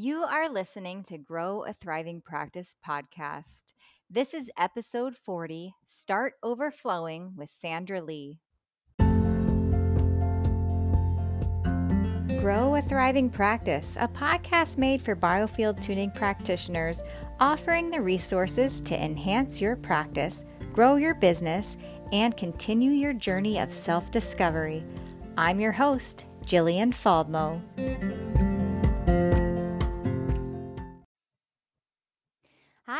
You are listening to Grow a Thriving Practice podcast. This is episode 40 Start Overflowing with Sandra Lee. Grow a Thriving Practice, a podcast made for biofield tuning practitioners, offering the resources to enhance your practice, grow your business, and continue your journey of self discovery. I'm your host, Jillian Faldmo.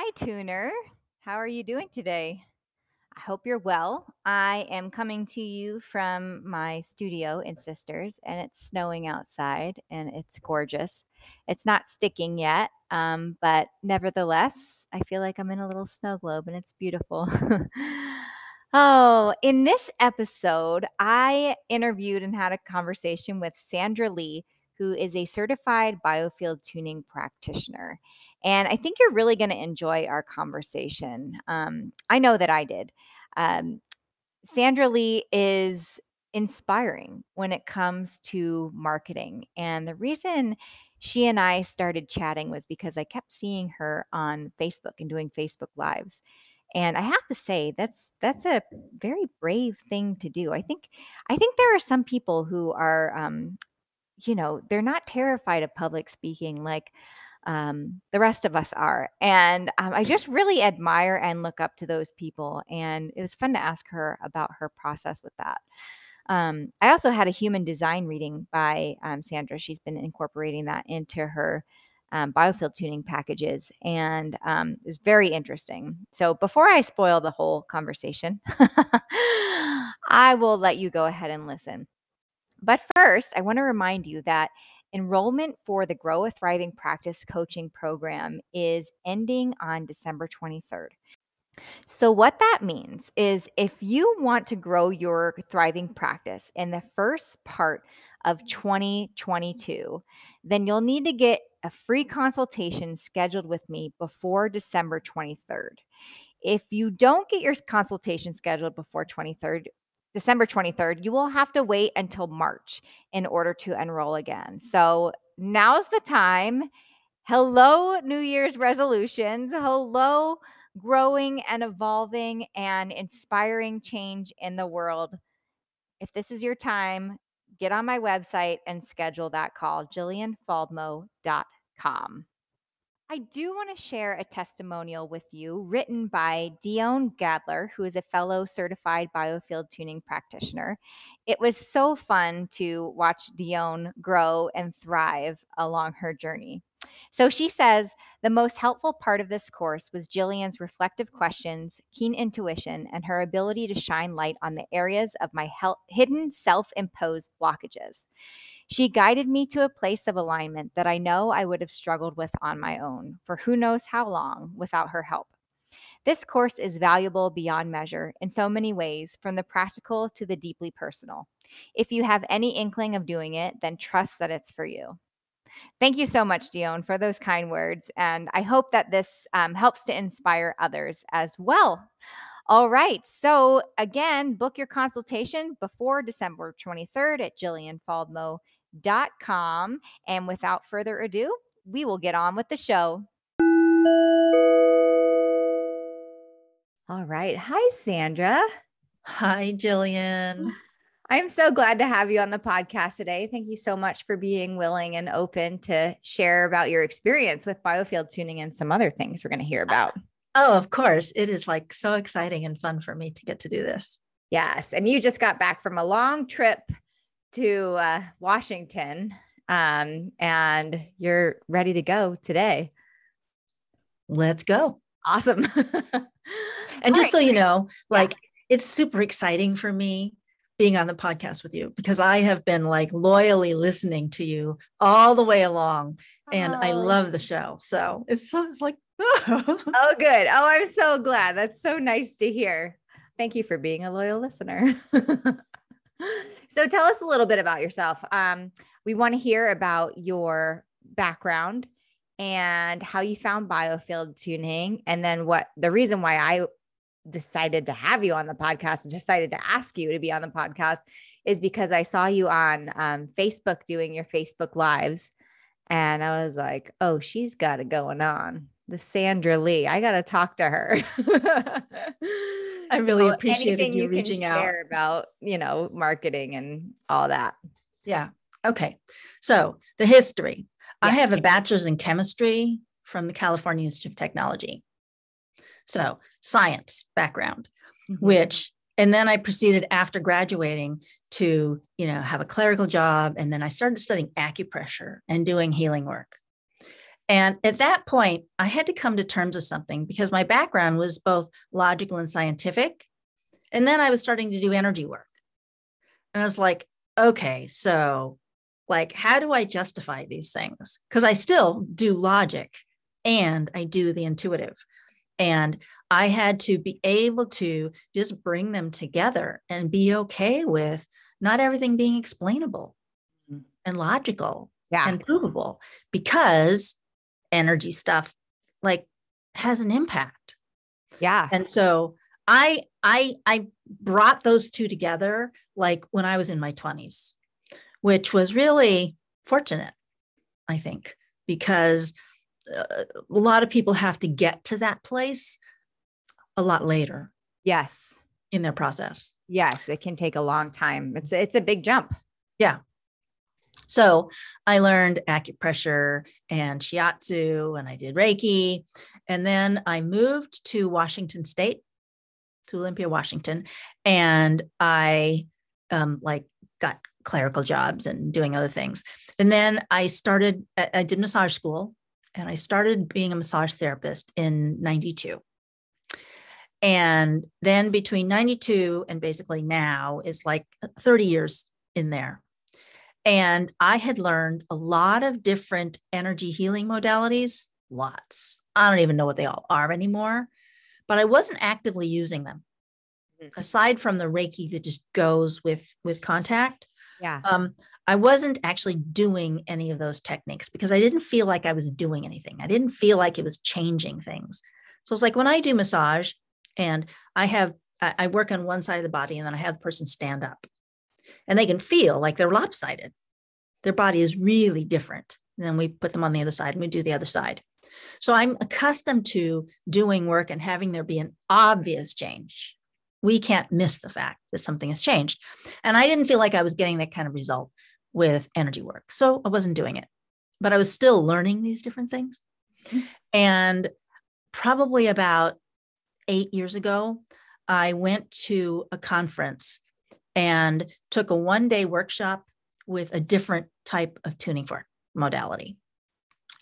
Hi, Tuner. How are you doing today? I hope you're well. I am coming to you from my studio in Sisters, and it's snowing outside and it's gorgeous. It's not sticking yet, um, but nevertheless, I feel like I'm in a little snow globe and it's beautiful. oh, in this episode, I interviewed and had a conversation with Sandra Lee, who is a certified biofield tuning practitioner. And I think you're really going to enjoy our conversation. Um, I know that I did. Um, Sandra Lee is inspiring when it comes to marketing. And the reason she and I started chatting was because I kept seeing her on Facebook and doing Facebook lives. And I have to say that's that's a very brave thing to do. I think I think there are some people who are um, you know, they're not terrified of public speaking like um, the rest of us are. And um, I just really admire and look up to those people. And it was fun to ask her about her process with that. Um, I also had a human design reading by um, Sandra. She's been incorporating that into her um, biofield tuning packages, and um, it was very interesting. So before I spoil the whole conversation, I will let you go ahead and listen. But first, I want to remind you that Enrollment for the Grow a Thriving Practice Coaching Program is ending on December 23rd. So, what that means is if you want to grow your thriving practice in the first part of 2022, then you'll need to get a free consultation scheduled with me before December 23rd. If you don't get your consultation scheduled before 23rd, December 23rd, you will have to wait until March in order to enroll again. So now's the time. Hello, New Year's resolutions. Hello, growing and evolving and inspiring change in the world. If this is your time, get on my website and schedule that call, jillianfaldmo.com. I do want to share a testimonial with you written by Dione Gadler, who is a fellow certified biofield tuning practitioner. It was so fun to watch Dione grow and thrive along her journey. So she says the most helpful part of this course was Jillian's reflective questions, keen intuition, and her ability to shine light on the areas of my hidden self imposed blockages. She guided me to a place of alignment that I know I would have struggled with on my own for who knows how long without her help. This course is valuable beyond measure in so many ways, from the practical to the deeply personal. If you have any inkling of doing it, then trust that it's for you. Thank you so much, Dione, for those kind words. And I hope that this um, helps to inspire others as well. All right. So, again, book your consultation before December 23rd at jillianfaldmo.com com. And without further ado, we will get on with the show. All right. Hi, Sandra. Hi, Jillian. I'm so glad to have you on the podcast today. Thank you so much for being willing and open to share about your experience with biofield tuning and some other things we're going to hear ah, about. Oh, of course. It is like so exciting and fun for me to get to do this. Yes. And you just got back from a long trip to uh, Washington um, and you're ready to go today. Let's go. Awesome. and just right, so you know, like yeah. it's super exciting for me being on the podcast with you because I have been like loyally listening to you all the way along and oh. I love the show. So it's, so, it's like, oh, good. Oh, I'm so glad. That's so nice to hear. Thank you for being a loyal listener. so tell us a little bit about yourself. Um, we want to hear about your background and how you found biofield tuning and then what the reason why I decided to have you on the podcast and decided to ask you to be on the podcast is because I saw you on um, Facebook doing your Facebook lives And I was like, oh, she's got it going on. The Sandra Lee. I got to talk to her. I really so appreciate you, you reaching out about, you know, marketing and all that. Yeah. Okay. So the history. Yeah. I have a bachelor's in chemistry from the California Institute of Technology. So science background, mm-hmm. which, and then I proceeded after graduating to, you know, have a clerical job. And then I started studying acupressure and doing healing work. And at that point, I had to come to terms with something because my background was both logical and scientific. And then I was starting to do energy work. And I was like, okay, so like, how do I justify these things? Because I still do logic and I do the intuitive. And I had to be able to just bring them together and be okay with not everything being explainable mm. and logical yeah. and provable because energy stuff like has an impact. Yeah. And so I I I brought those two together like when I was in my 20s, which was really fortunate, I think, because uh, a lot of people have to get to that place a lot later. Yes. In their process. Yes, it can take a long time. It's it's a big jump. Yeah. So I learned acupressure and shiatsu and I did Reiki. And then I moved to Washington State, to Olympia, Washington. And I um, like got clerical jobs and doing other things. And then I started, I did massage school and I started being a massage therapist in 92. And then between 92 and basically now is like 30 years in there. And I had learned a lot of different energy healing modalities, lots. I don't even know what they all are anymore, but I wasn't actively using them. Mm-hmm. Aside from the Reiki that just goes with with contact, yeah. Um, I wasn't actually doing any of those techniques because I didn't feel like I was doing anything. I didn't feel like it was changing things. So it's like when I do massage and I have, I work on one side of the body and then I have the person stand up and they can feel like they're lopsided. Their body is really different. And then we put them on the other side and we do the other side. So I'm accustomed to doing work and having there be an obvious change. We can't miss the fact that something has changed. And I didn't feel like I was getting that kind of result with energy work. So I wasn't doing it, but I was still learning these different things. Mm-hmm. And probably about eight years ago, I went to a conference and took a one day workshop with a different type of tuning fork modality.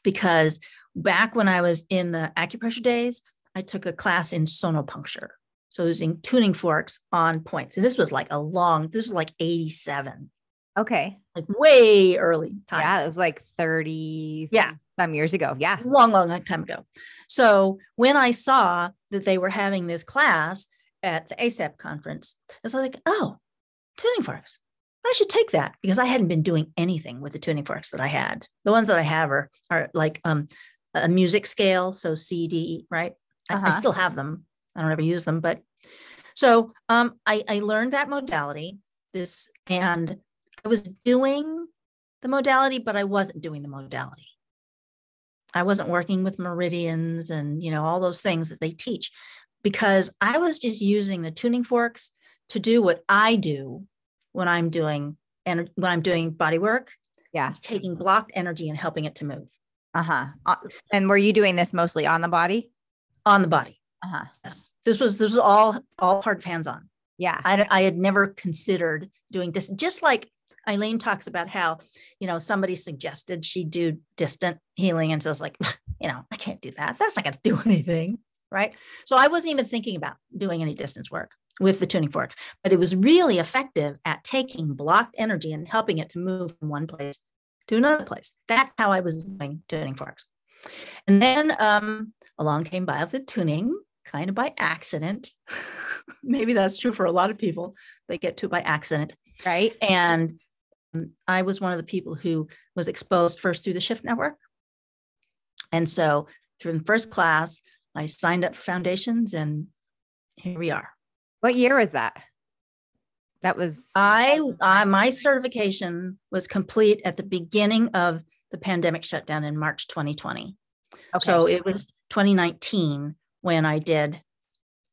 Because back when I was in the acupressure days, I took a class in sonopuncture. So using tuning forks on points. And this was like a long, this was like 87. Okay. Like way early time. Yeah, it was like 30 yeah. some years ago. Yeah. Long, long, long time ago. So when I saw that they were having this class at the ASAP conference, I was like, oh, tuning forks. I should take that because I hadn't been doing anything with the tuning forks that I had. The ones that I have are are like um, a music scale, so CD, right? Uh-huh. I, I, still have them. I don't ever use them, but so um, I, I learned that modality. This and I was doing the modality, but I wasn't doing the modality. I wasn't working with meridians and you know all those things that they teach because I was just using the tuning forks to do what I do when I'm doing and when I'm doing body work. Yeah. Taking blocked energy and helping it to move. Uh-huh. Uh, and were you doing this mostly on the body? On the body. Uh-huh. Yes. This was this was all all part of hands-on. Yeah. I, I had never considered doing this. Just like Eileen talks about how, you know, somebody suggested she do distant healing and says like, you know, I can't do that. That's not going to do anything. Right. So I wasn't even thinking about doing any distance work with the tuning forks, but it was really effective at taking blocked energy and helping it to move from one place to another place. That's how I was doing tuning forks. And then um, along came biofield tuning, kind of by accident. Maybe that's true for a lot of people. They get to it by accident. Right. And I was one of the people who was exposed first through the Shift Network. And so through the first class, I signed up for foundations and here we are. What year was that? That was I, I my certification was complete at the beginning of the pandemic shutdown in March 2020. Okay. So it was 2019 when I did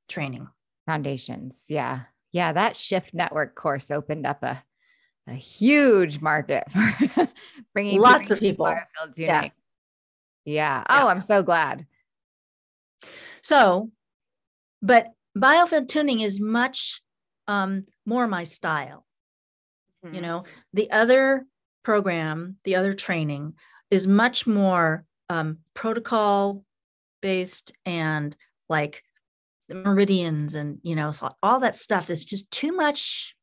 training. Foundations. Yeah. Yeah. That shift network course opened up a, a huge market for bringing lots of people. Yeah. yeah. Oh, I'm so glad. So, but biofield tuning is much um, more my style. Mm-hmm. You know, the other program, the other training is much more um, protocol based and like the meridians and you know so all that stuff is just too much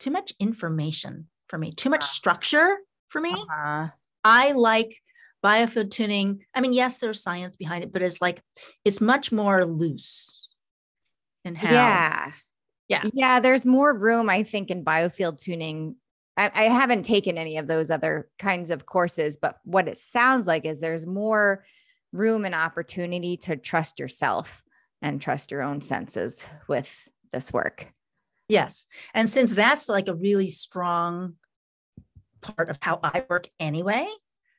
too much information for me too much structure for me uh-huh. i like biofield tuning i mean yes there's science behind it but it's like it's much more loose and how yeah yeah yeah there's more room i think in biofield tuning I, I haven't taken any of those other kinds of courses but what it sounds like is there's more room and opportunity to trust yourself and trust your own senses with this work. Yes. And since that's like a really strong part of how I work anyway,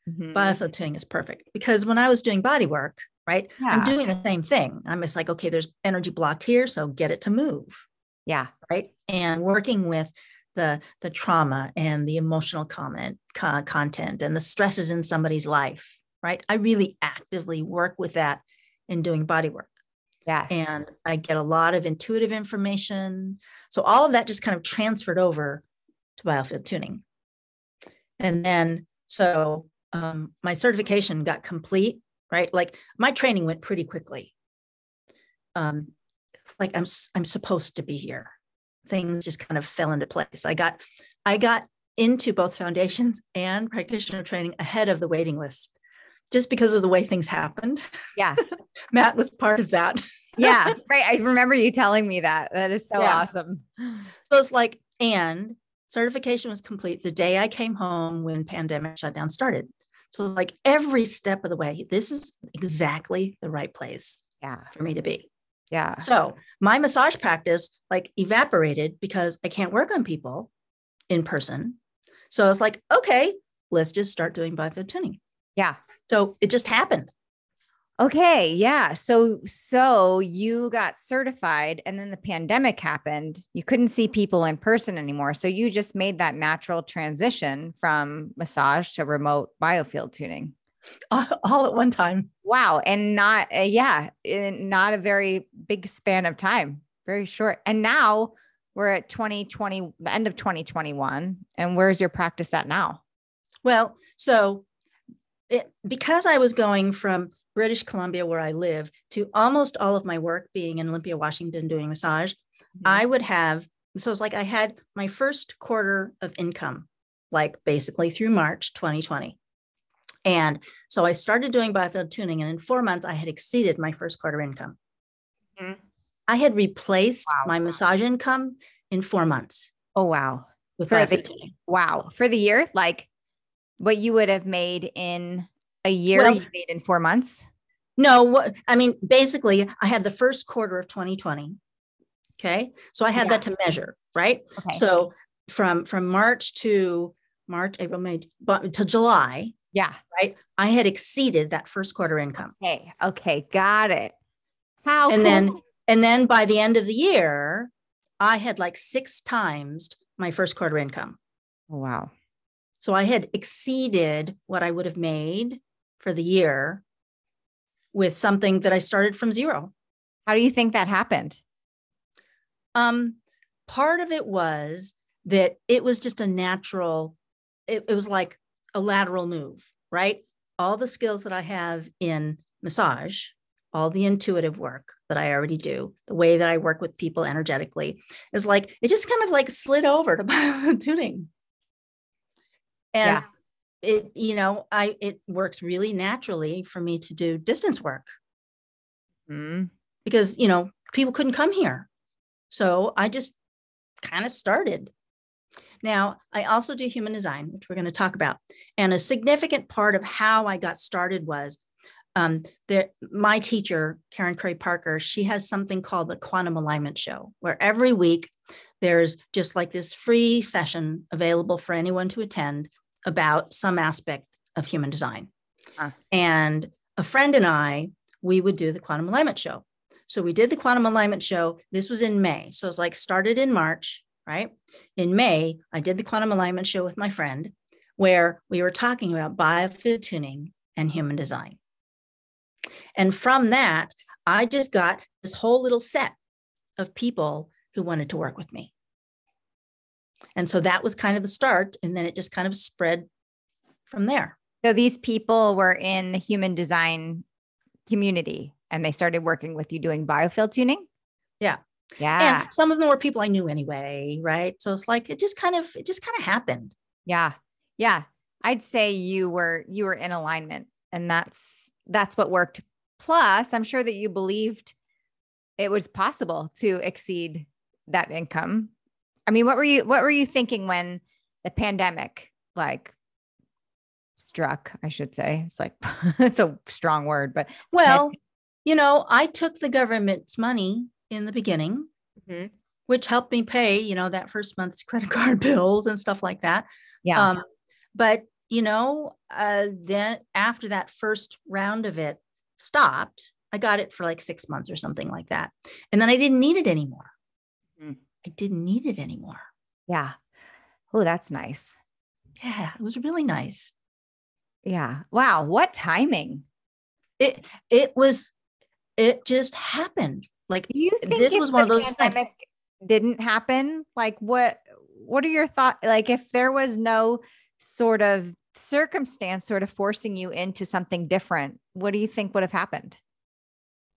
mm-hmm. biofield tuning is perfect because when I was doing body work, right, yeah. I'm doing the same thing. I'm just like, okay, there's energy blocked here, so get it to move. Yeah. Right. And working with the the trauma and the emotional comment co- content and the stresses in somebody's life right? I really actively work with that in doing body work. Yes. And I get a lot of intuitive information. So all of that just kind of transferred over to biofield tuning. And then, so um, my certification got complete, right? Like my training went pretty quickly. Um, like I'm, I'm supposed to be here. Things just kind of fell into place. I got, I got into both foundations and practitioner training ahead of the waiting list just because of the way things happened. Yeah. Matt was part of that. yeah. Right. I remember you telling me that. That is so yeah. awesome. So it's like, and certification was complete the day I came home when pandemic shutdown started. So it's like every step of the way, this is exactly the right place yeah. for me to be. Yeah. So my massage practice like evaporated because I can't work on people in person. So it's like, okay, let's just start doing biofield tuning. Yeah. So it just happened. Okay, yeah. So so you got certified and then the pandemic happened. You couldn't see people in person anymore. So you just made that natural transition from massage to remote biofield tuning. All, all at one time. Wow, and not uh, yeah, not a very big span of time. Very short. And now we're at 2020 the end of 2021 and where's your practice at now? Well, so it, because I was going from British Columbia, where I live, to almost all of my work being in Olympia, Washington, doing massage, mm-hmm. I would have. So it's like I had my first quarter of income, like basically through March 2020. And so I started doing biofield tuning, and in four months, I had exceeded my first quarter income. Mm-hmm. I had replaced wow. my massage income in four months. Oh, wow. With for the, tuning. Wow. For the year, like what you would have made in a year well, you made in four months? No, I mean, basically, I had the first quarter of 2020. Okay. So I had yeah. that to measure, right? Okay. So from from March to March, April, May, but to July. Yeah. Right. I had exceeded that first quarter income. Okay. Okay. Got it. How and cool. then and then by the end of the year, I had like six times my first quarter income. Oh, wow. So I had exceeded what I would have made for the year with something that I started from zero. How do you think that happened? Um, part of it was that it was just a natural, it, it was like a lateral move, right? All the skills that I have in massage, all the intuitive work that I already do, the way that I work with people energetically is like it just kind of like slid over to tuning and yeah. It you know i it works really naturally for me to do distance work. Mm-hmm. because you know people couldn't come here. So i just kind of started. Now i also do human design which we're going to talk about. And a significant part of how i got started was um, there, my teacher, Karen Curry Parker, she has something called the Quantum Alignment Show, where every week there's just like this free session available for anyone to attend about some aspect of human design. Huh. And a friend and I, we would do the quantum alignment show. So we did the quantum alignment show. This was in May. So it's like started in March, right? In May, I did the quantum alignment show with my friend where we were talking about biofield tuning and human design. And from that, I just got this whole little set of people who wanted to work with me. And so that was kind of the start. And then it just kind of spread from there. So these people were in the human design community and they started working with you doing biofield tuning? Yeah. Yeah. And some of them were people I knew anyway, right? So it's like it just kind of it just kind of happened. Yeah. Yeah. I'd say you were you were in alignment and that's that's what worked. Plus, I'm sure that you believed it was possible to exceed that income. I mean, what were you what were you thinking when the pandemic like struck, I should say. It's like it's a strong word, but well, you know, I took the government's money in the beginning, mm-hmm. which helped me pay, you know, that first month's credit card bills and stuff like that. Yeah. Um, but you know, uh, then after that first round of it stopped, I got it for like six months or something like that, and then I didn't need it anymore. I didn't need it anymore. Yeah. Oh, that's nice. Yeah, it was really nice. Yeah. Wow. What timing? It it was it just happened. Like you this was one of those pandemic didn't happen. Like what what are your thoughts? Like if there was no sort of circumstance sort of forcing you into something different, what do you think would have happened?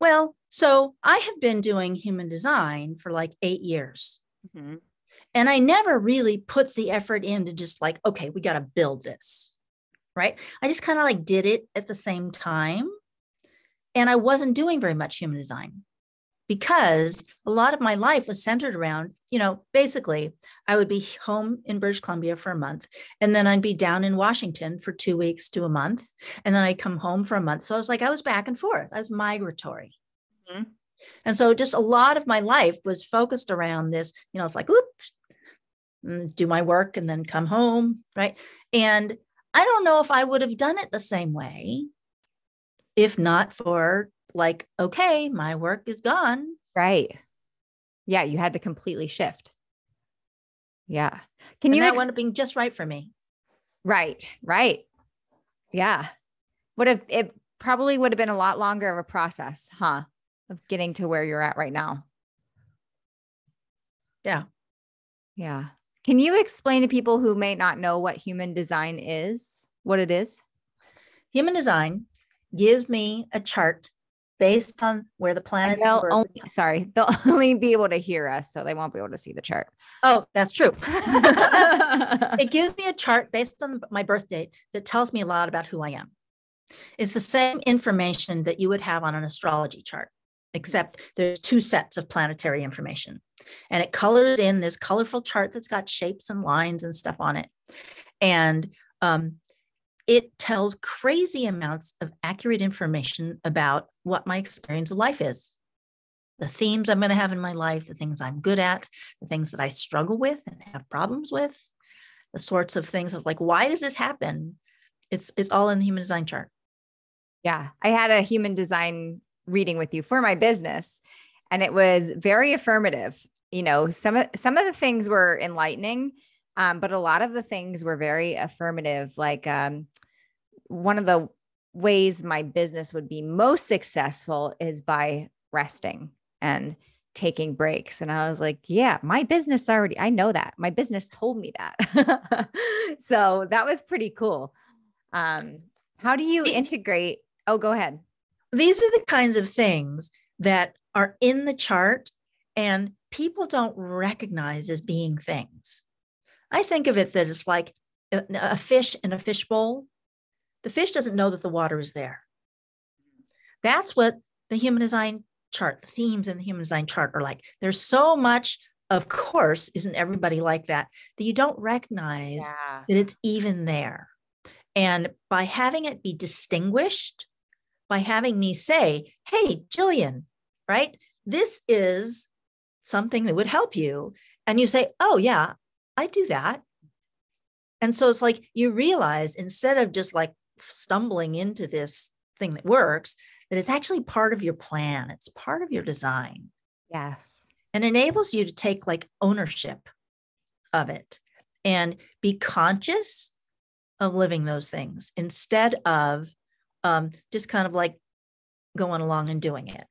Well, so I have been doing human design for like eight years. Mm-hmm. And I never really put the effort into just like, okay, we got to build this right? I just kind of like did it at the same time. And I wasn't doing very much human design because a lot of my life was centered around, you know, basically, I would be home in British Columbia for a month, and then I'd be down in Washington for two weeks to a month, and then I'd come home for a month. So I was like, I was back and forth, I was migratory. Mm-hmm. And so just a lot of my life was focused around this, you know, it's like, oops, mm, do my work and then come home, right? And I don't know if I would have done it the same way if not for like, okay, my work is gone. Right. Yeah, you had to completely shift. Yeah. Can and you that ex- wound up being just right for me? Right. Right. Yeah. Would have it probably would have been a lot longer of a process, huh? Of getting to where you're at right now. Yeah. Yeah. Can you explain to people who may not know what human design is, what it is? Human design gives me a chart based on where the planets they'll only, sorry they'll only be able to hear us so they won't be able to see the chart oh that's true it gives me a chart based on my birth date that tells me a lot about who i am it's the same information that you would have on an astrology chart except there's two sets of planetary information. And it colors in this colorful chart that's got shapes and lines and stuff on it. And um, it tells crazy amounts of accurate information about what my experience of life is the themes I'm going to have in my life, the things I'm good at, the things that I struggle with and have problems with, the sorts of things that, like, why does this happen? It's, it's all in the human design chart. Yeah. I had a human design reading with you for my business. And it was very affirmative. You know some of some of the things were enlightening um, but a lot of the things were very affirmative. Like um, one of the ways my business would be most successful is by resting and taking breaks. And i was like yeah my business already i know that. My business told me that. So that was pretty cool. Um, how do you integrate oh go ahead these are the kinds of things that are in the chart and people don't recognize as being things. I think of it that it's like a, fish in a fishbowl. The fish doesn't know that the water is there. That's what the human design chart, the themes in the human design chart are like. There's so much, of course, isn't everybody like that, that you don't recognize yeah. that it's even there. And by having it be distinguished, by having me say, Hey, Jillian, right? This is something that would help you. And you say, Oh, yeah, I do that. And so it's like you realize instead of just like stumbling into this thing that works, that it's actually part of your plan, it's part of your design. Yes. And enables you to take like ownership of it and be conscious of living those things instead of um, just kind of like going along and doing it.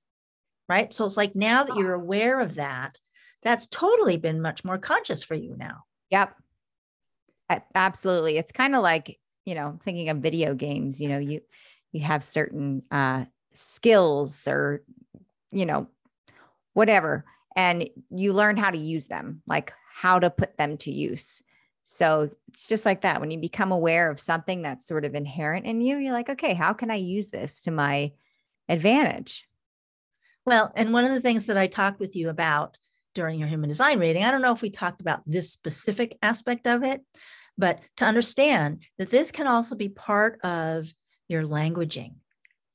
Right. So it's like now that you're aware of that, that's totally been much more conscious for you now. Yep. Absolutely. It's kind of like, you know, thinking of video games, you know, you you have certain uh skills or you know, whatever and you learn how to use them, like how to put them to use. So it's just like that. When you become aware of something that's sort of inherent in you, you're like, okay, how can I use this to my advantage? Well, and one of the things that I talked with you about during your human design reading, I don't know if we talked about this specific aspect of it, but to understand that this can also be part of your languaging,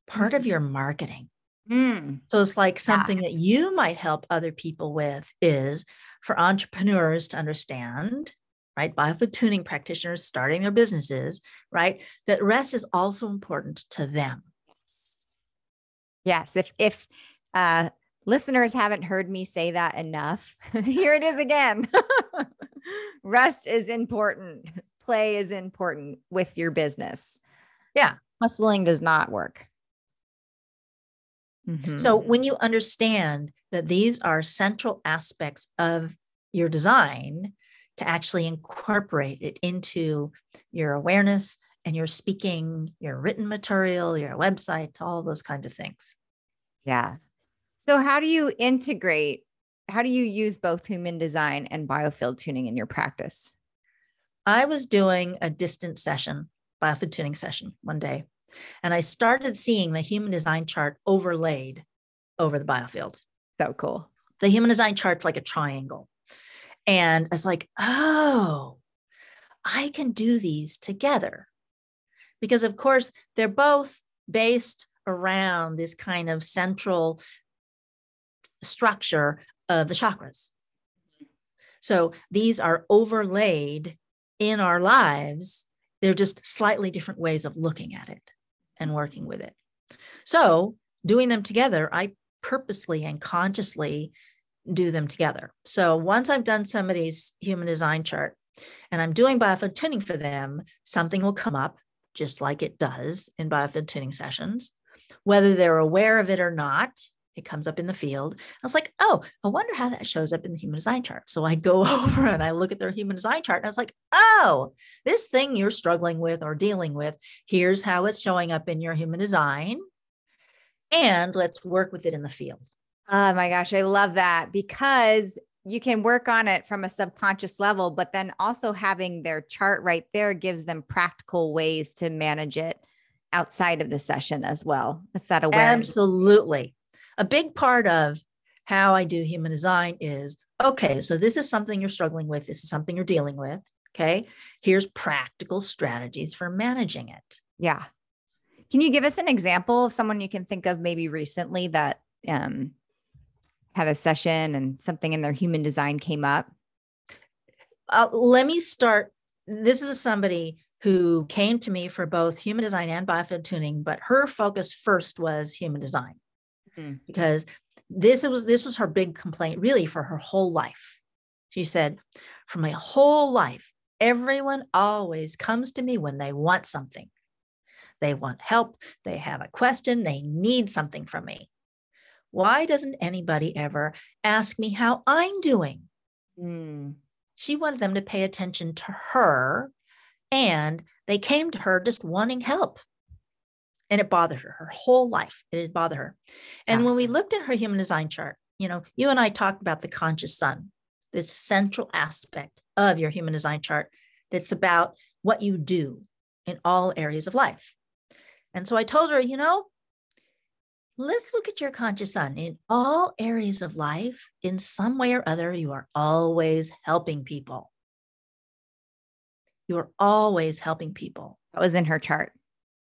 part of your marketing. Mm. So it's like something yeah. that you might help other people with is for entrepreneurs to understand, right? Biofield tuning practitioners starting their businesses, right? That rest is also important to them. Yes. If if uh listeners haven't heard me say that enough, here it is again. rest is important. Play is important with your business. Yeah. Hustling does not work. Mm-hmm. So when you understand that these are central aspects of your design to actually incorporate it into your awareness and your speaking, your written material, your website, all those kinds of things. Yeah. So how do you integrate how do you use both human design and biofield tuning in your practice? I was doing a distant session, biofield tuning session one day and I started seeing the human design chart overlaid over the biofield. So cool. The human design chart's like a triangle. And it's like, oh, I can do these together. Because, of course, they're both based around this kind of central structure of the chakras. So these are overlaid in our lives. They're just slightly different ways of looking at it and working with it. So, doing them together, I purposely and consciously do them together. So, once I've done somebody's human design chart and I'm doing biofield tuning for them, something will come up just like it does in biofield tuning sessions. Whether they're aware of it or not, it comes up in the field. I was like, oh, I wonder how that shows up in the human design chart. So I go over and I look at their human design chart and I was like, oh, this thing you're struggling with or dealing with, here's how it's showing up in your human design. And let's work with it in the field. Oh my gosh, I love that because you can work on it from a subconscious level, but then also having their chart right there gives them practical ways to manage it outside of the session as well. It's that awareness. Absolutely a big part of how I do human design is okay, so this is something you're struggling with, this is something you're dealing with. Okay, here's practical strategies for managing it. Yeah. Can you give us an example of someone you can think of maybe recently that um, had a session and something in their human design came up? Uh, let me start. This is somebody who came to me for both human design and biofield tuning, but her focus first was human design mm. because this was this was her big complaint really for her whole life. She said, "For my whole life, everyone always comes to me when they want something. They want help, they have a question, they need something from me. Why doesn't anybody ever ask me how I'm doing?" Mm. She wanted them to pay attention to her and they came to her just wanting help and it bothered her her whole life it bothered her and yeah. when we looked at her human design chart you know you and i talked about the conscious sun this central aspect of your human design chart that's about what you do in all areas of life and so i told her you know let's look at your conscious sun in all areas of life in some way or other you are always helping people. You're always helping people. That was in her chart.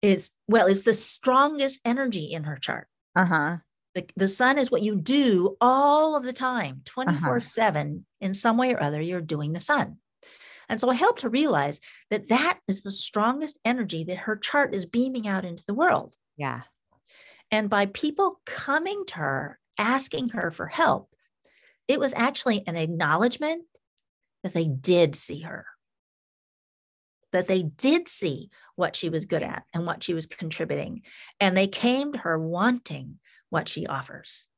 Is well is the strongest energy in her chart. Uh-huh. The, the sun is what you do all of the time 24 uh-huh. 7 in some way or other you're doing the sun. And so I helped her realize that that is the strongest energy that her chart is beaming out into the world. Yeah. And by people coming to her, asking her for help, it was actually an acknowledgement that they did see her, that they did see what she was good at and what she was contributing. And they came to her wanting what she offers.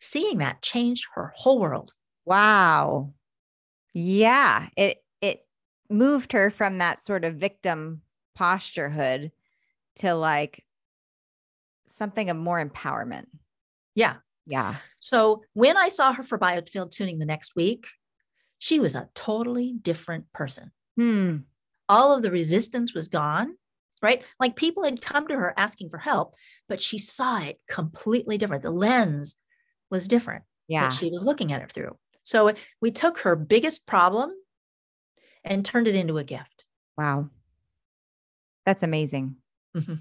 Seeing that changed her whole world. Wow. Yeah, it it moved her from that sort of victim posturehood to like something of more empowerment. Yeah. Yeah. So when I saw her for biofield tuning the next week, she was a totally different person. Hmm. All of the resistance was gone, right? Like people had come to her asking for help, but she saw it completely different. The lens was different. Yeah. That she was looking at it through. So we took her biggest problem and turned it into a gift. Wow. That's amazing. Mm-hmm.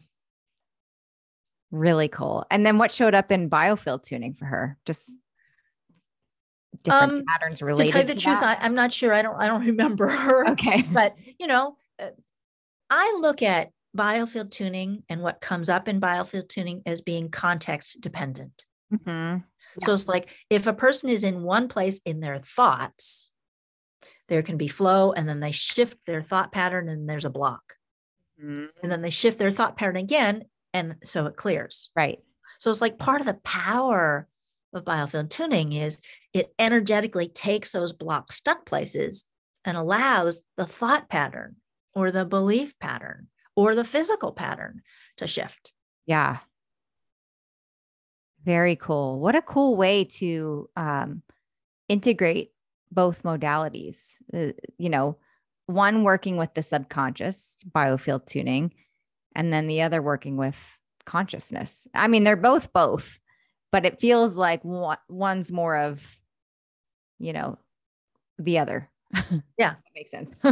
Really cool. And then what showed up in biofield tuning for her? Just different um, patterns related. To tell you the truth, I, am not sure. I don't. I don't remember her. Okay, but you know, uh, I look at biofield tuning and what comes up in biofield tuning as being context dependent. Mm-hmm. Yeah. So it's like if a person is in one place in their thoughts, there can be flow, and then they shift their thought pattern, and there's a block. Mm-hmm. And then they shift their thought pattern again, and so it clears. Right. So it's like part of the power of biofield tuning is it energetically takes those block stuck places and allows the thought pattern or the belief pattern or the physical pattern to shift. Yeah. Very cool. What a cool way to um, integrate both modalities. Uh, you know, one working with the subconscious, biofield tuning, and then the other working with consciousness. I mean, they're both both, but it feels like one, one's more of, you know, the other. Yeah. that makes sense.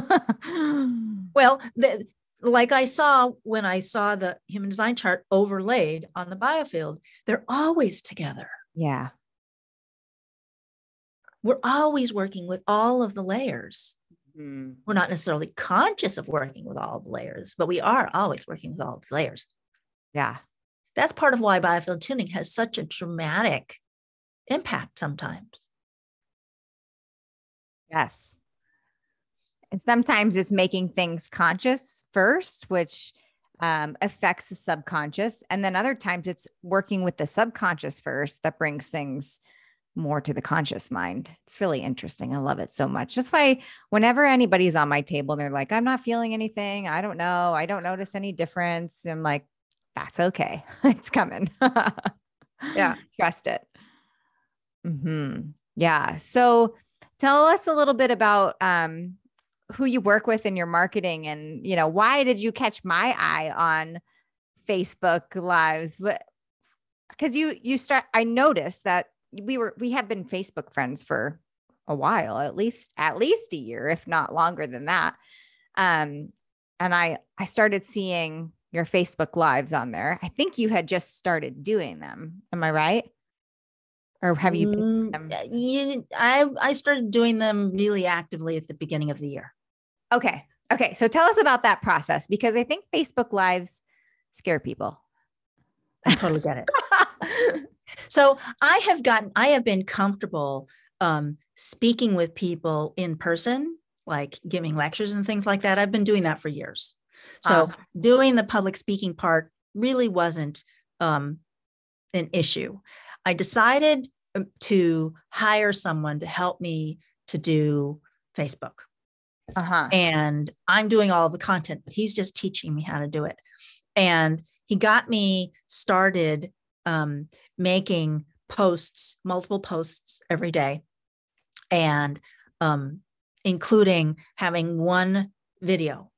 well, the, like I saw when I saw the human design chart overlaid on the biofield, they're always together. Yeah. We're always working with all of the layers. Mm. We're not necessarily conscious of working with all the layers, but we are always working with all the layers. Yeah. That's part of why biofield tuning has such a dramatic impact sometimes. Yes. And sometimes it's making things conscious first, which um, affects the subconscious. And then other times it's working with the subconscious first that brings things more to the conscious mind. It's really interesting. I love it so much. That's why whenever anybody's on my table, they're like, I'm not feeling anything. I don't know. I don't notice any difference. I'm like, that's okay. it's coming. yeah. Trust it. Mm-hmm. Yeah. So tell us a little bit about um, who you work with in your marketing and, you know, why did you catch my eye on Facebook lives? Because you, you start, I noticed that we were, we have been Facebook friends for a while, at least, at least a year, if not longer than that. Um, and I, I started seeing your Facebook lives on there. I think you had just started doing them. Am I right? Or have you been mm, you, I I started doing them really actively at the beginning of the year. Okay. Okay. So tell us about that process because I think Facebook lives scare people. I totally get it. so I have gotten I have been comfortable um, speaking with people in person, like giving lectures and things like that. I've been doing that for years. So awesome. doing the public speaking part really wasn't um, an issue. I decided um, to hire someone to help me to do Facebook. Uh-huh. And I'm doing all of the content, but he's just teaching me how to do it. And he got me started um, making posts, multiple posts every day, and um, including having one video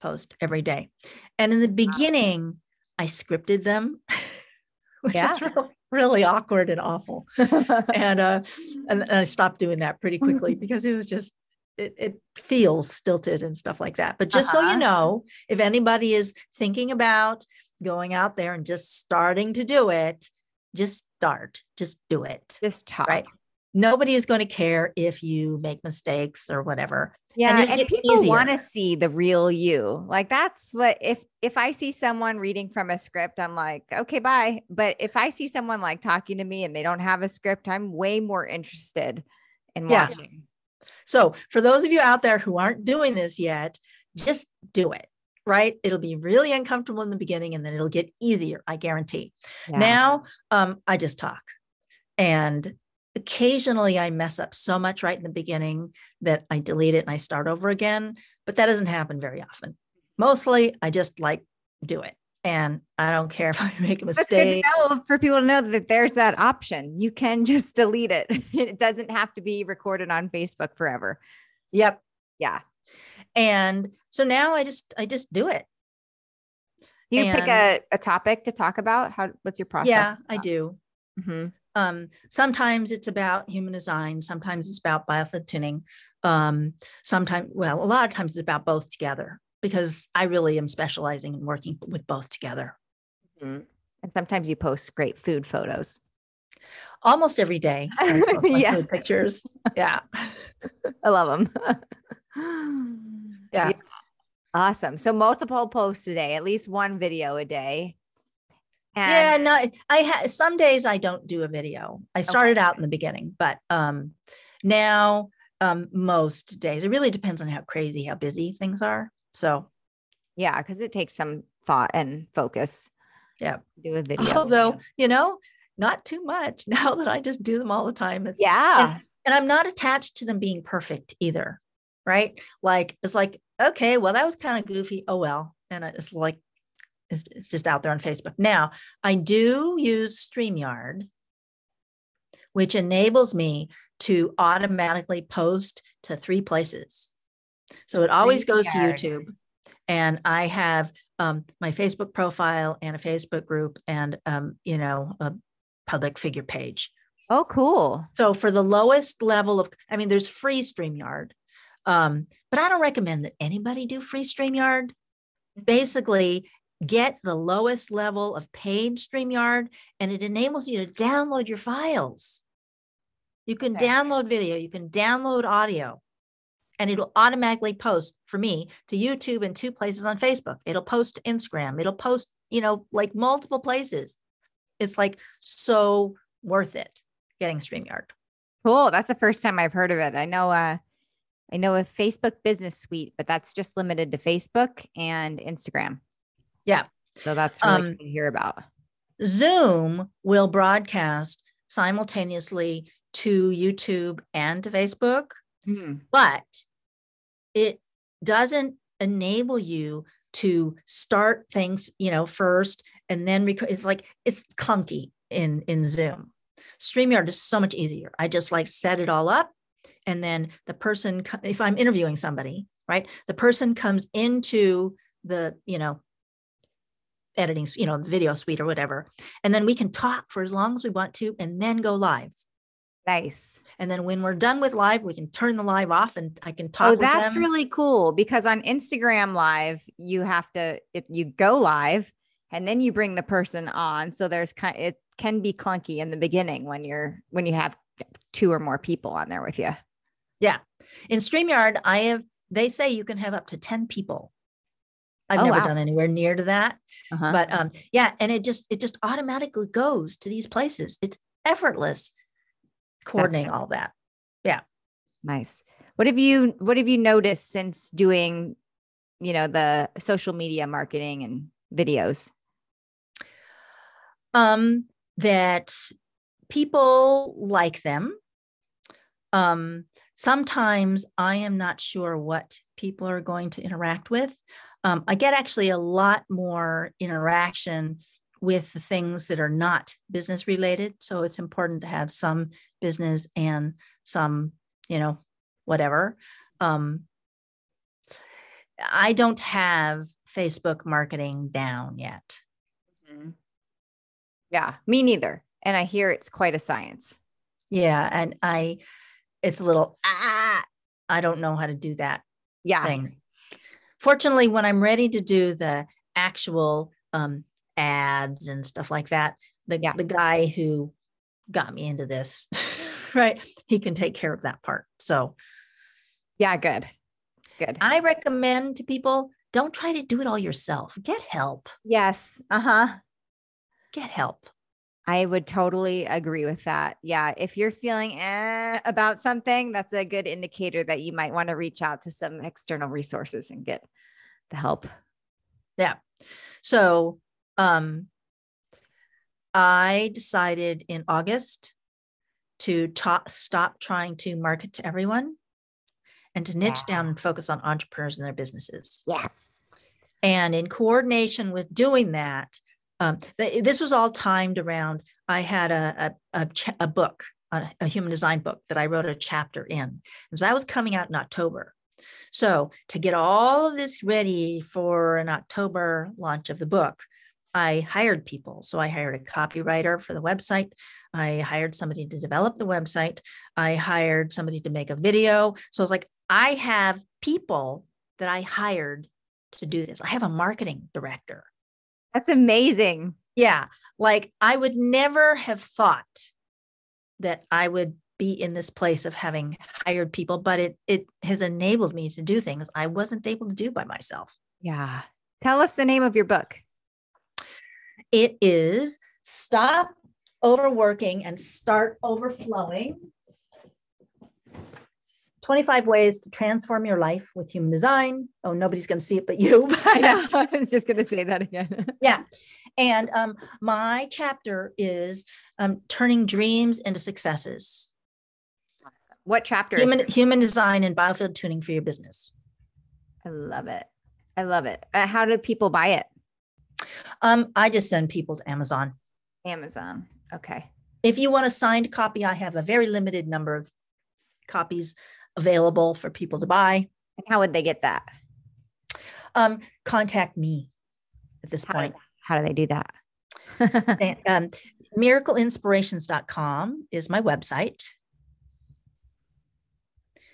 post every day. And in the beginning, I scripted them, which yeah. is really, really awkward and awful. and, uh, and, and I stopped doing that pretty quickly because it was just it, it, feels stilted and stuff like that. But just uh-huh. so you uh-huh. know, if anybody is thinking about going out there and just starting to do it, just start, just do it. Just talk. Right. Nobody is going to care if you make mistakes or whatever. Yeah, and, and people want to see the real you. Like that's what if if I see someone reading from a script, I'm like, okay, bye. But if I see someone like talking to me and they don't have a script, I'm way more interested in yeah. watching. So, for those of you out there who aren't doing this yet, just do it right? It'll be really uncomfortable in the beginning and then it'll get easier, I guarantee. Yeah. Now, um, I just talk. And occasionally I mess up so much right in the beginning that I delete it and I start over again, but that doesn't happen very often. Mostly I just like do it. And I don't care if I make a mistake. for people to know that there's that option. You can just delete it. It doesn't have to be recorded on Facebook forever. Yep. Yeah. And so now I just I just do it. You and, pick a, a topic to talk about. How what's your process? Yeah, I do. Mm-hmm. Um, sometimes it's about human design. Sometimes it's about biofield tuning. Um, sometimes, well, a lot of times it's about both together because I really am specializing in working with both together. Mm-hmm. And sometimes you post great food photos. Almost every day, yeah. pictures. Yeah, I love them. yeah. Awesome. So multiple posts a day, at least one video a day. And yeah, no, I have some days I don't do a video. I started okay. out in the beginning, but um now um most days. It really depends on how crazy, how busy things are. So yeah, because it takes some thought and focus. Yeah. Do a video. Although, you know, not too much now that I just do them all the time. It's, yeah. And, and I'm not attached to them being perfect either. Right. Like it's like okay, well, that was kind of goofy. Oh, well. And it's like, it's, it's just out there on Facebook. Now, I do use StreamYard, which enables me to automatically post to three places. So it always goes to YouTube. And I have um, my Facebook profile and a Facebook group and, um, you know, a public figure page. Oh, cool. So for the lowest level of, I mean, there's free StreamYard, um, but I don't recommend that anybody do free StreamYard. Basically, get the lowest level of paid StreamYard, and it enables you to download your files. You can okay. download video, you can download audio, and it'll automatically post for me to YouTube and two places on Facebook. It'll post to Instagram, it'll post, you know, like multiple places. It's like so worth it getting StreamYard. Cool. That's the first time I've heard of it. I know uh I know a Facebook business suite, but that's just limited to Facebook and Instagram. Yeah. So that's really um, to hear about. Zoom will broadcast simultaneously to YouTube and to Facebook, mm-hmm. but it doesn't enable you to start things, you know, first and then rec- it's like it's clunky in in Zoom. StreamYard is so much easier. I just like set it all up and then the person if i'm interviewing somebody right the person comes into the you know editing you know video suite or whatever and then we can talk for as long as we want to and then go live. Nice. And then when we're done with live we can turn the live off and i can talk oh that's really cool because on instagram live you have to it, you go live and then you bring the person on. So there's kind it can be clunky in the beginning when you're when you have two or more people on there with you yeah. In StreamYard, I have, they say you can have up to 10 people. I've oh, never wow. done anywhere near to that. Uh-huh. But um, yeah, and it just it just automatically goes to these places. It's effortless coordinating all that. Yeah. Nice. What have you what have you noticed since doing, you know, the social media marketing and videos? Um, that people like them. Um, sometimes I am not sure what people are going to interact with. Um, I get actually a lot more interaction with the things that are not business related. So it's important to have some business and some, you know, whatever. Um, I don't have Facebook marketing down yet. Mm-hmm. Yeah, me neither. And I hear it's quite a science. Yeah. And I, it's a little ah, I don't know how to do that yeah. thing. Fortunately, when I'm ready to do the actual um, ads and stuff like that, the yeah. the guy who got me into this, right, he can take care of that part. So, yeah, good. Good. I recommend to people don't try to do it all yourself. Get help. Yes. Uh huh. Get help. I would totally agree with that. Yeah. If you're feeling eh about something, that's a good indicator that you might want to reach out to some external resources and get the help. Yeah. So, um, I decided in August to ta- stop trying to market to everyone and to niche yeah. down and focus on entrepreneurs and their businesses. Yeah. And in coordination with doing that, um, th- this was all timed around. I had a a, a, a book, a, a, human design book that I wrote a chapter in, and so that was coming out in October. So to get all of this ready for an October launch of the book, I hired people. So I hired a copywriter for the website. I hired somebody to develop the website. I hired somebody to make a video. So I was like, I have people that I hired to do this. I have a marketing director. That's amazing. Yeah. Like I would never have thought that I would be in this place of having hired people, but it it has enabled me to do things I wasn't able to do by myself. Yeah. Tell us the name of your book. It is Stop Overworking and Start Overflowing 25 ways to transform your life with human design. Oh, nobody's going to see it but you. I, was just going to say that again. yeah. And um, my chapter is um, turning dreams into successes. What chapter? Human, human design and biofield tuning for your business. I love it. I love it. Uh, how do people buy it? Um, I just send people to Amazon. Amazon. Okay. If you want a signed copy, I have a very limited number of copies available for people to buy. And how would they get that? Um, contact me at this how point. How do they do that? um, miracleinspirations.com is my website.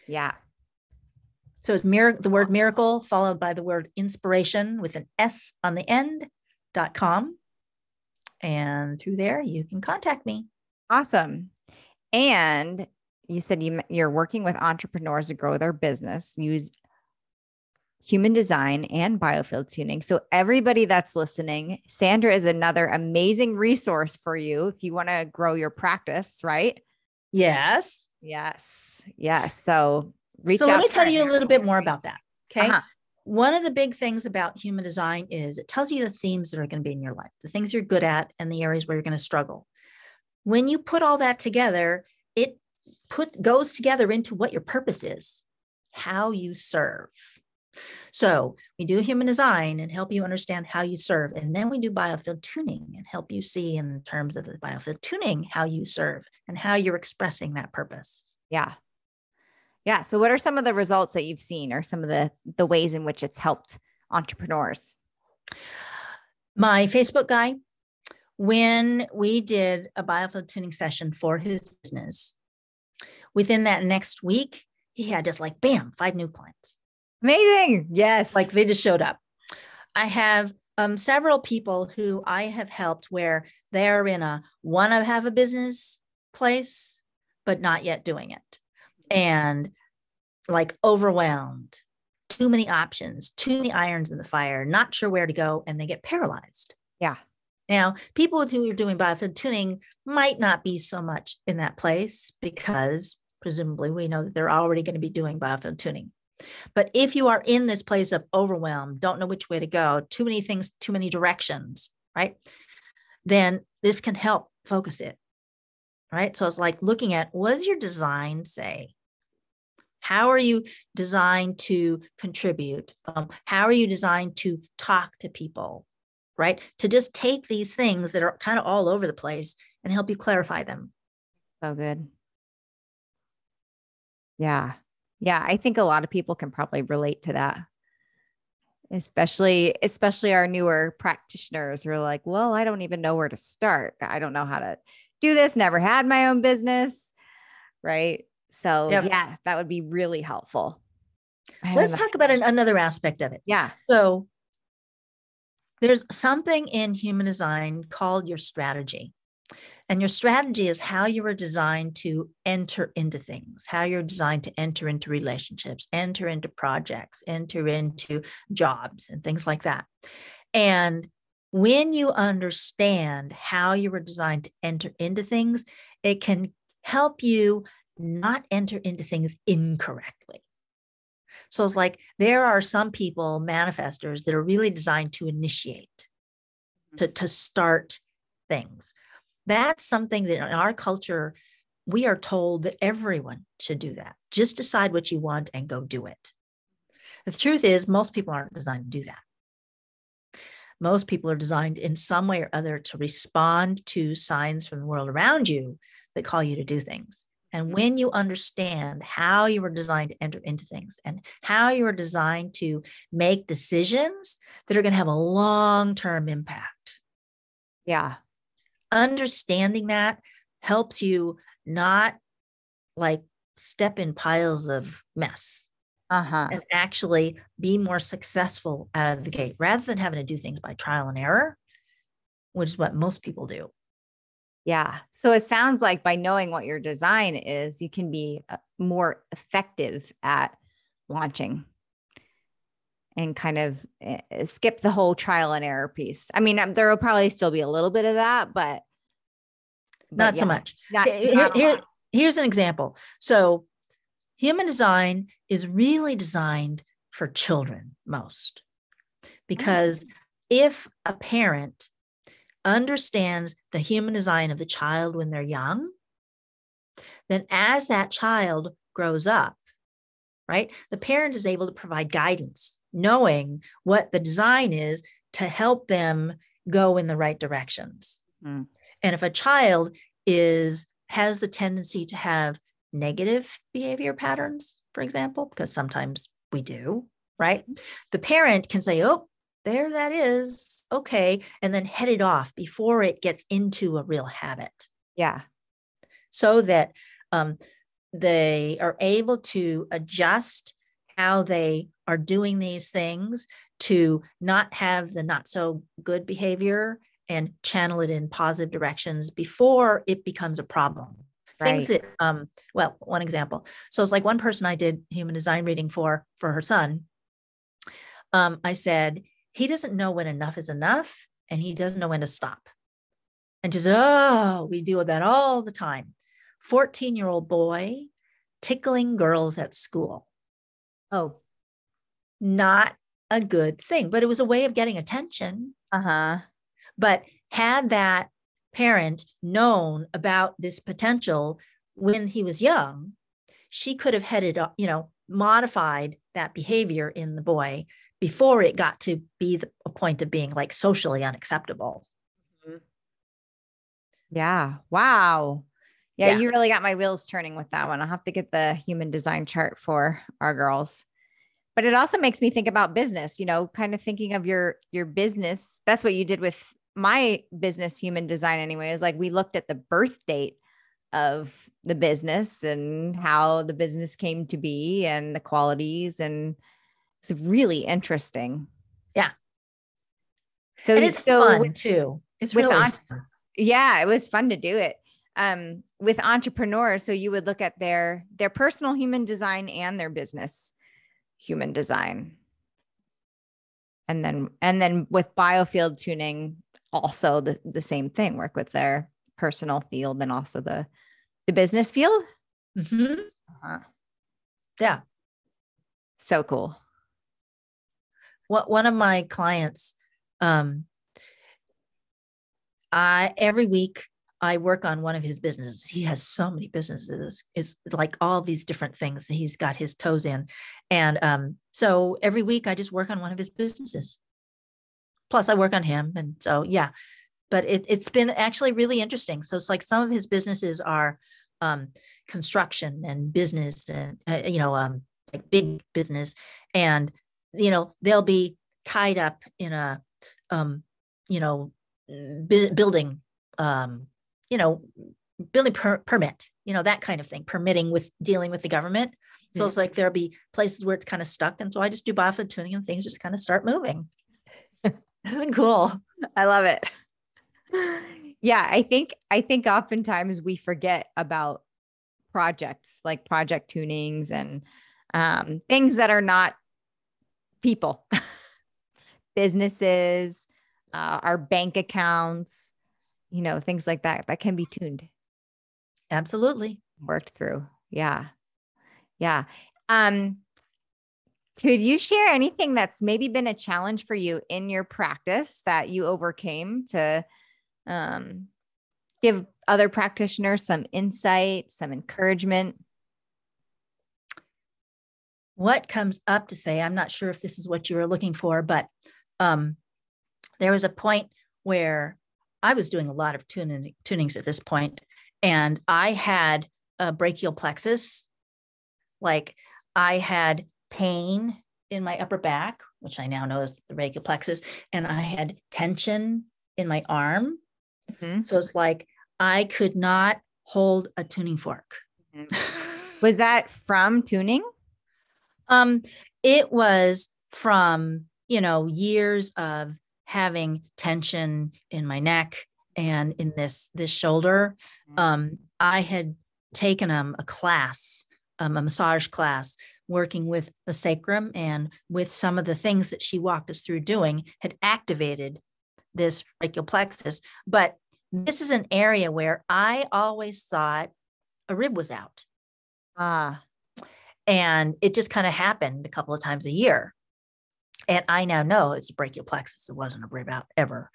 Yeah. So it's mir- the word miracle followed by the word inspiration with an S on the end dot com. And through there, you can contact me. Awesome. And you said you, you're working with entrepreneurs to grow their business, use human design and biofield tuning. So, everybody that's listening, Sandra is another amazing resource for you if you want to grow your practice, right? Yes. Yes. Yes. So, reach so out. let me tell you a little bit more about that. Okay. Uh-huh. One of the big things about human design is it tells you the themes that are going to be in your life, the things you're good at, and the areas where you're going to struggle. When you put all that together, it put goes together into what your purpose is, how you serve. So we do human design and help you understand how you serve. And then we do biofield tuning and help you see in terms of the biofield tuning how you serve and how you're expressing that purpose. Yeah. Yeah. So what are some of the results that you've seen or some of the the ways in which it's helped entrepreneurs? My Facebook guy, when we did a biofield tuning session for his business, within that next week, he had just like bam, five new clients. Amazing. Yes. Like they just showed up. I have um, several people who I have helped where they're in a want to have a business place, but not yet doing it. And like overwhelmed, too many options, too many irons in the fire, not sure where to go, and they get paralyzed. Yeah. Now, people who are doing biofield tuning might not be so much in that place because presumably we know that they're already going to be doing biofield tuning. But if you are in this place of overwhelm, don't know which way to go, too many things, too many directions, right? Then this can help focus it, right? So it's like looking at what does your design say? How are you designed to contribute? Um, how are you designed to talk to people, right? To just take these things that are kind of all over the place and help you clarify them. So good. Yeah. Yeah. I think a lot of people can probably relate to that. Especially, especially our newer practitioners who are like, well, I don't even know where to start. I don't know how to do this, never had my own business. Right. So yep. yeah, that would be really helpful. Let's talk about an, another aspect of it. Yeah. So there's something in human design called your strategy. And your strategy is how you are designed to enter into things, how you're designed to enter into relationships, enter into projects, enter into jobs, and things like that. And when you understand how you were designed to enter into things, it can help you not enter into things incorrectly. So it's like there are some people, manifestors, that are really designed to initiate, to, mm-hmm. to start things. That's something that in our culture, we are told that everyone should do that. Just decide what you want and go do it. The truth is, most people aren't designed to do that. Most people are designed in some way or other to respond to signs from the world around you that call you to do things. And when you understand how you were designed to enter into things and how you are designed to make decisions that are going to have a long term impact. Yeah. Understanding that helps you not like step in piles of mess uh-huh. and actually be more successful out of the gate rather than having to do things by trial and error, which is what most people do. Yeah. So it sounds like by knowing what your design is, you can be uh, more effective at launching and kind of eh, eh, skip the whole trial and error piece. I mean, um, there will probably still be a little bit of that, but, but not yeah, so much. Not, here, not here, here's an example. So, human design is really designed for children most, because mm-hmm. if a parent understands the human design of the child when they're young, then as that child grows up, right, the parent is able to provide guidance, knowing what the design is to help them go in the right directions. Mm. And if a child is has the tendency to have negative behavior patterns, for example, because sometimes we do, right? Mm-hmm. The parent can say, "Oh, there that is okay and then head it off before it gets into a real habit yeah so that um, they are able to adjust how they are doing these things to not have the not so good behavior and channel it in positive directions before it becomes a problem right. things that um well one example so it's like one person i did human design reading for for her son um i said he doesn't know when enough is enough and he doesn't know when to stop. And she said, oh, we deal with that all the time. 14 year old boy tickling girls at school. Oh, not a good thing, but it was a way of getting attention. Uh huh. But had that parent known about this potential when he was young, she could have headed, you know, modified that behavior in the boy before it got to be the, a point of being like socially unacceptable. Mm-hmm. Yeah. Wow. Yeah, yeah, you really got my wheels turning with that one. I'll have to get the human design chart for our girls. But it also makes me think about business, you know, kind of thinking of your your business. That's what you did with my business human design anyway. Is like we looked at the birth date of the business and how the business came to be and the qualities and it's really interesting. Yeah. So and it's so fun with, too. It's really on, fun. Yeah, it was fun to do it. Um, with entrepreneurs, so you would look at their their personal human design and their business human design. And then and then with biofield tuning, also the, the same thing, work with their personal field and also the the business field. Mm-hmm. Uh-huh. Yeah. So cool what one of my clients um i every week i work on one of his businesses. He has so many businesses it's like all these different things that he's got his toes in. And um so every week i just work on one of his businesses. Plus i work on him and so yeah. But it, it's been actually really interesting. So it's like some of his businesses are um, construction and business and uh, you know um, like big business. And you know they'll be tied up in a um you know building um you know building per- permit you know that kind of thing permitting with dealing with the government. So mm-hmm. it's like there'll be places where it's kind of stuck and so i just do biofield tuning and things just kind of start moving. Isn't cool? I love it. Yeah, I think I think oftentimes we forget about projects like project tunings and um, things that are not people, businesses, uh, our bank accounts, you know, things like that that can be tuned. Absolutely. Worked through. Yeah. Yeah. Um, could you share anything that's maybe been a challenge for you in your practice that you overcame to um, give other practitioners some insight, some encouragement? What comes up to say, I'm not sure if this is what you were looking for, but um, there was a point where I was doing a lot of tuning, tunings at this point, and I had a brachial plexus. Like I had pain in my upper back, which I now know is the brachial plexus, and I had tension in my arm. Mm-hmm. So it's like I could not hold a tuning fork. Mm-hmm. was that from tuning? Um, it was from, you know, years of having tension in my neck and in this this shoulder. Mm-hmm. Um, I had taken um, a class, um, a massage class, working with the sacrum and with some of the things that she walked us through doing had activated this brachial plexus. But this is an area where I always thought a rib was out. Ah. And it just kind of happened a couple of times a year. And I now know it's a brachial plexus. It wasn't a rib out ever.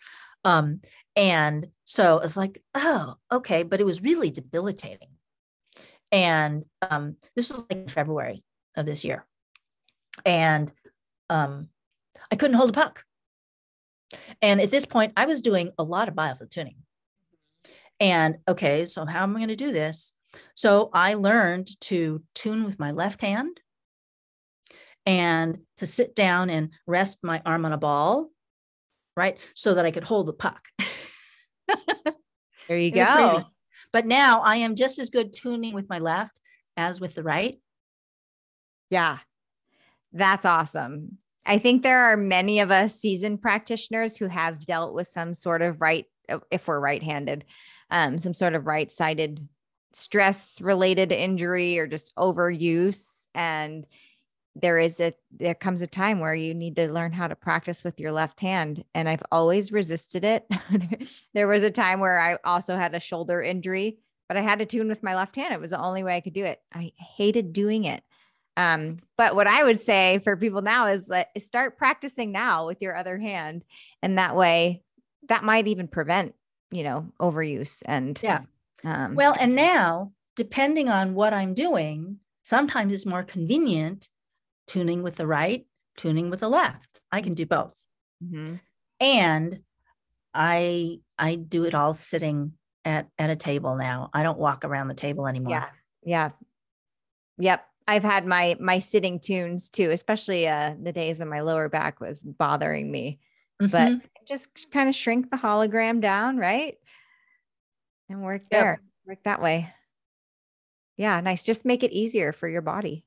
Um, and so it's like, oh, okay. But it was really debilitating. And um, this was like February of this year. And um, I couldn't hold a puck. And at this point, I was doing a lot of biofield tuning. And okay, so how am I going to do this? So I learned to tune with my left hand and to sit down and rest my arm on a ball, right? So that I could hold the puck. there you go. But now I am just as good tuning with my left as with the right. Yeah. That's awesome. I think there are many of us seasoned practitioners who have dealt with some sort of right, if we're right handed, um, some sort of right sided stress related injury or just overuse. And there is a there comes a time where you need to learn how to practice with your left hand and i've always resisted it. There was a time where i also had a shoulder injury but i had to tune with my left hand. It was the only way i could do it. I hated doing it. Um, but what i would say for people now is that start practicing now with your other hand and that way that might even prevent you know overuse and yeah. um, well and now depending on what i'm doing sometimes it's more convenient tuning with the right, tuning with the left. I can do both. Mm-hmm. And I I do it all sitting at at a table now. I don't walk around the table anymore. Yeah. Yeah. Yep. I've had my my sitting tunes too, especially uh the days when my lower back was bothering me. Mm-hmm. But just kind of shrink the hologram down, right? And work there. Yep. Work that way. Yeah, nice. Just make it easier for your body.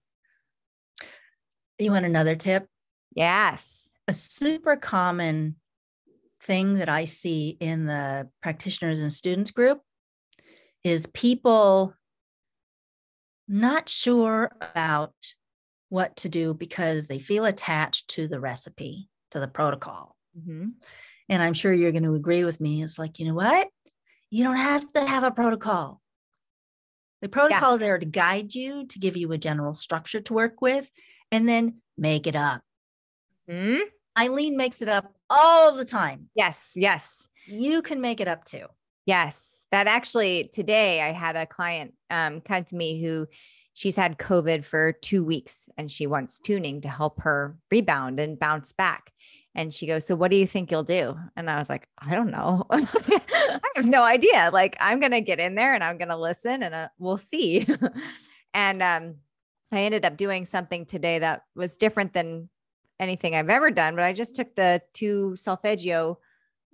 You want another tip? Yes. A super common thing that I see in the practitioners and students group is people not sure about what to do because they feel attached to the recipe, to the protocol. Mm-hmm. And I'm sure you're going to agree with me. It's like, you know what? You don't have to have a protocol. The protocol yeah. is there to guide you, to give you a general structure to work with and then make it up. Hmm? Eileen makes it up all the time. Yes, yes. You can make it up too. Yes. That actually today I had a client um, come to me who she's had COVID for two weeks and she wants tuning to help her rebound and bounce back. And she goes, So what do you think you'll do? And I was like, I don't know. I have no idea. Like, I'm going to get in there and I'm going to listen and uh, we'll see. and um, I ended up doing something today that was different than anything I've ever done, but I just took the two solfeggio,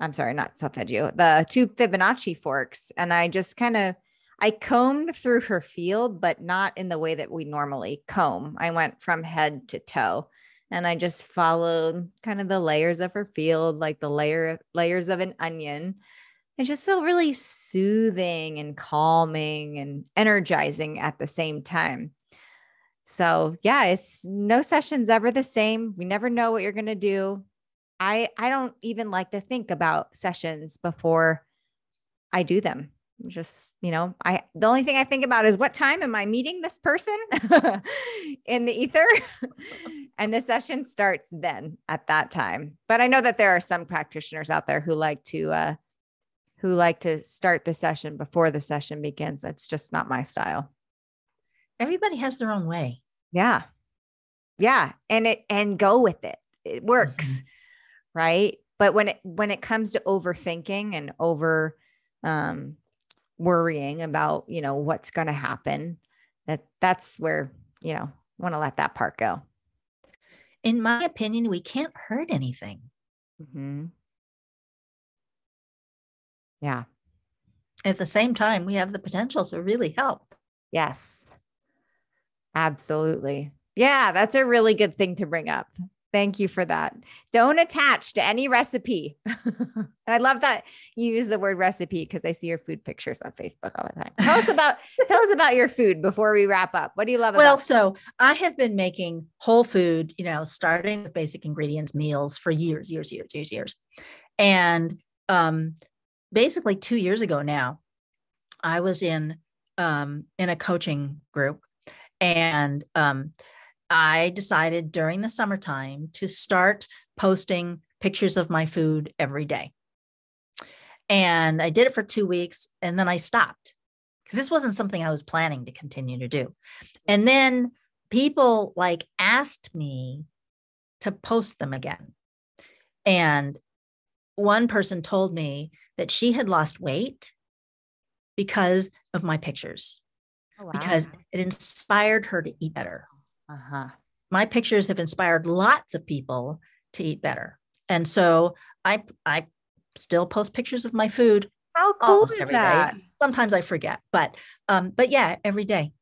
I'm sorry, not solfeggio, the two Fibonacci forks, and I just kind of I combed through her field, but not in the way that we normally comb. I went from head to toe and I just followed kind of the layers of her field, like the layer layers of an onion it just felt really soothing and calming and energizing at the same time. So, yeah, it's no session's ever the same. We never know what you're going to do. I I don't even like to think about sessions before I do them. Just, you know, I the only thing I think about is what time am I meeting this person in the ether? and the session starts then at that time. But I know that there are some practitioners out there who like to uh who like to start the session before the session begins. That's just not my style. Everybody has their own way. Yeah. Yeah. And it, and go with it. It works. Mm-hmm. Right. But when it, when it comes to overthinking and over, um, worrying about, you know, what's going to happen, that that's where, you know, want to let that part go. In my opinion, we can't hurt anything. Mm-hmm. Yeah. At the same time, we have the potential to really help. Yes. Absolutely. Yeah, that's a really good thing to bring up. Thank you for that. Don't attach to any recipe. and I love that you use the word recipe because I see your food pictures on Facebook all the time. Tell us about tell us about your food before we wrap up. What do you love about well, about so I have been making whole food, you know, starting with basic ingredients meals for years, years, years, years, years. And um basically 2 years ago now, I was in um in a coaching group and um I decided during the summertime to start posting pictures of my food every day. And I did it for two weeks and then I stopped because this wasn't something I was planning to continue to do. And then people like asked me to post them again. And one person told me that she had lost weight because of my pictures, oh, wow. because it inspired her to eat better. Uh-huh. My pictures have inspired lots of people to eat better. And so I I still post pictures of my food. How cool is that? Day. Sometimes I forget, but um, but yeah, every day.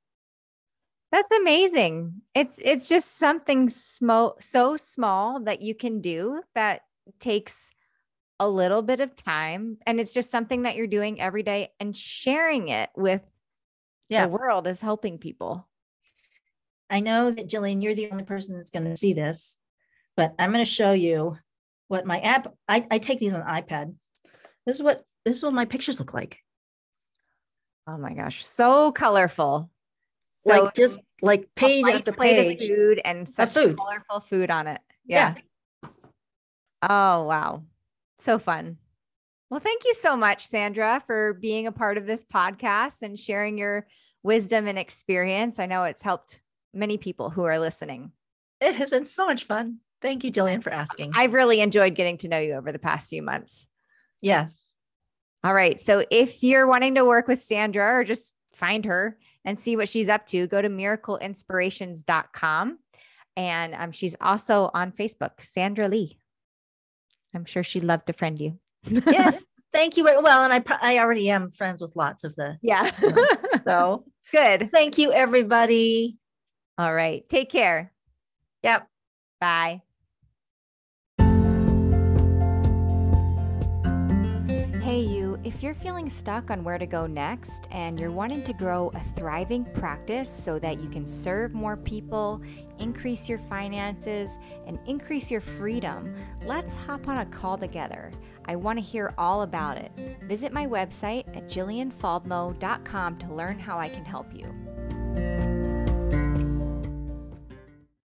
That's amazing. It's it's just something small so small that you can do that takes a little bit of time and it's just something that you're doing every day and sharing it with yeah. the world is helping people. I know that Jillian, you're the only person that's going to see this, but I'm going to show you what my app. I, I take these on iPad. This is what this is what my pictures look like. Oh my gosh, so colorful. So like just like page after page, of food and such food. colorful food on it. Yeah. yeah. Oh wow, so fun. Well, thank you so much, Sandra, for being a part of this podcast and sharing your wisdom and experience. I know it's helped many people who are listening. It has been so much fun. Thank you, Jillian, for asking. I've really enjoyed getting to know you over the past few months. Yes. All right. So if you're wanting to work with Sandra or just find her and see what she's up to, go to miracleinspirations.com. And um, she's also on Facebook, Sandra Lee. I'm sure she'd love to friend you. Yes. Thank you. Well, and I, I already am friends with lots of the. Yeah. so good. Thank you, everybody. All right. Take care. Yep. Bye. Hey, you, if you're feeling stuck on where to go next and you're wanting to grow a thriving practice so that you can serve more people, increase your finances, and increase your freedom, let's hop on a call together. I want to hear all about it. Visit my website at jillianfaldmo.com to learn how I can help you.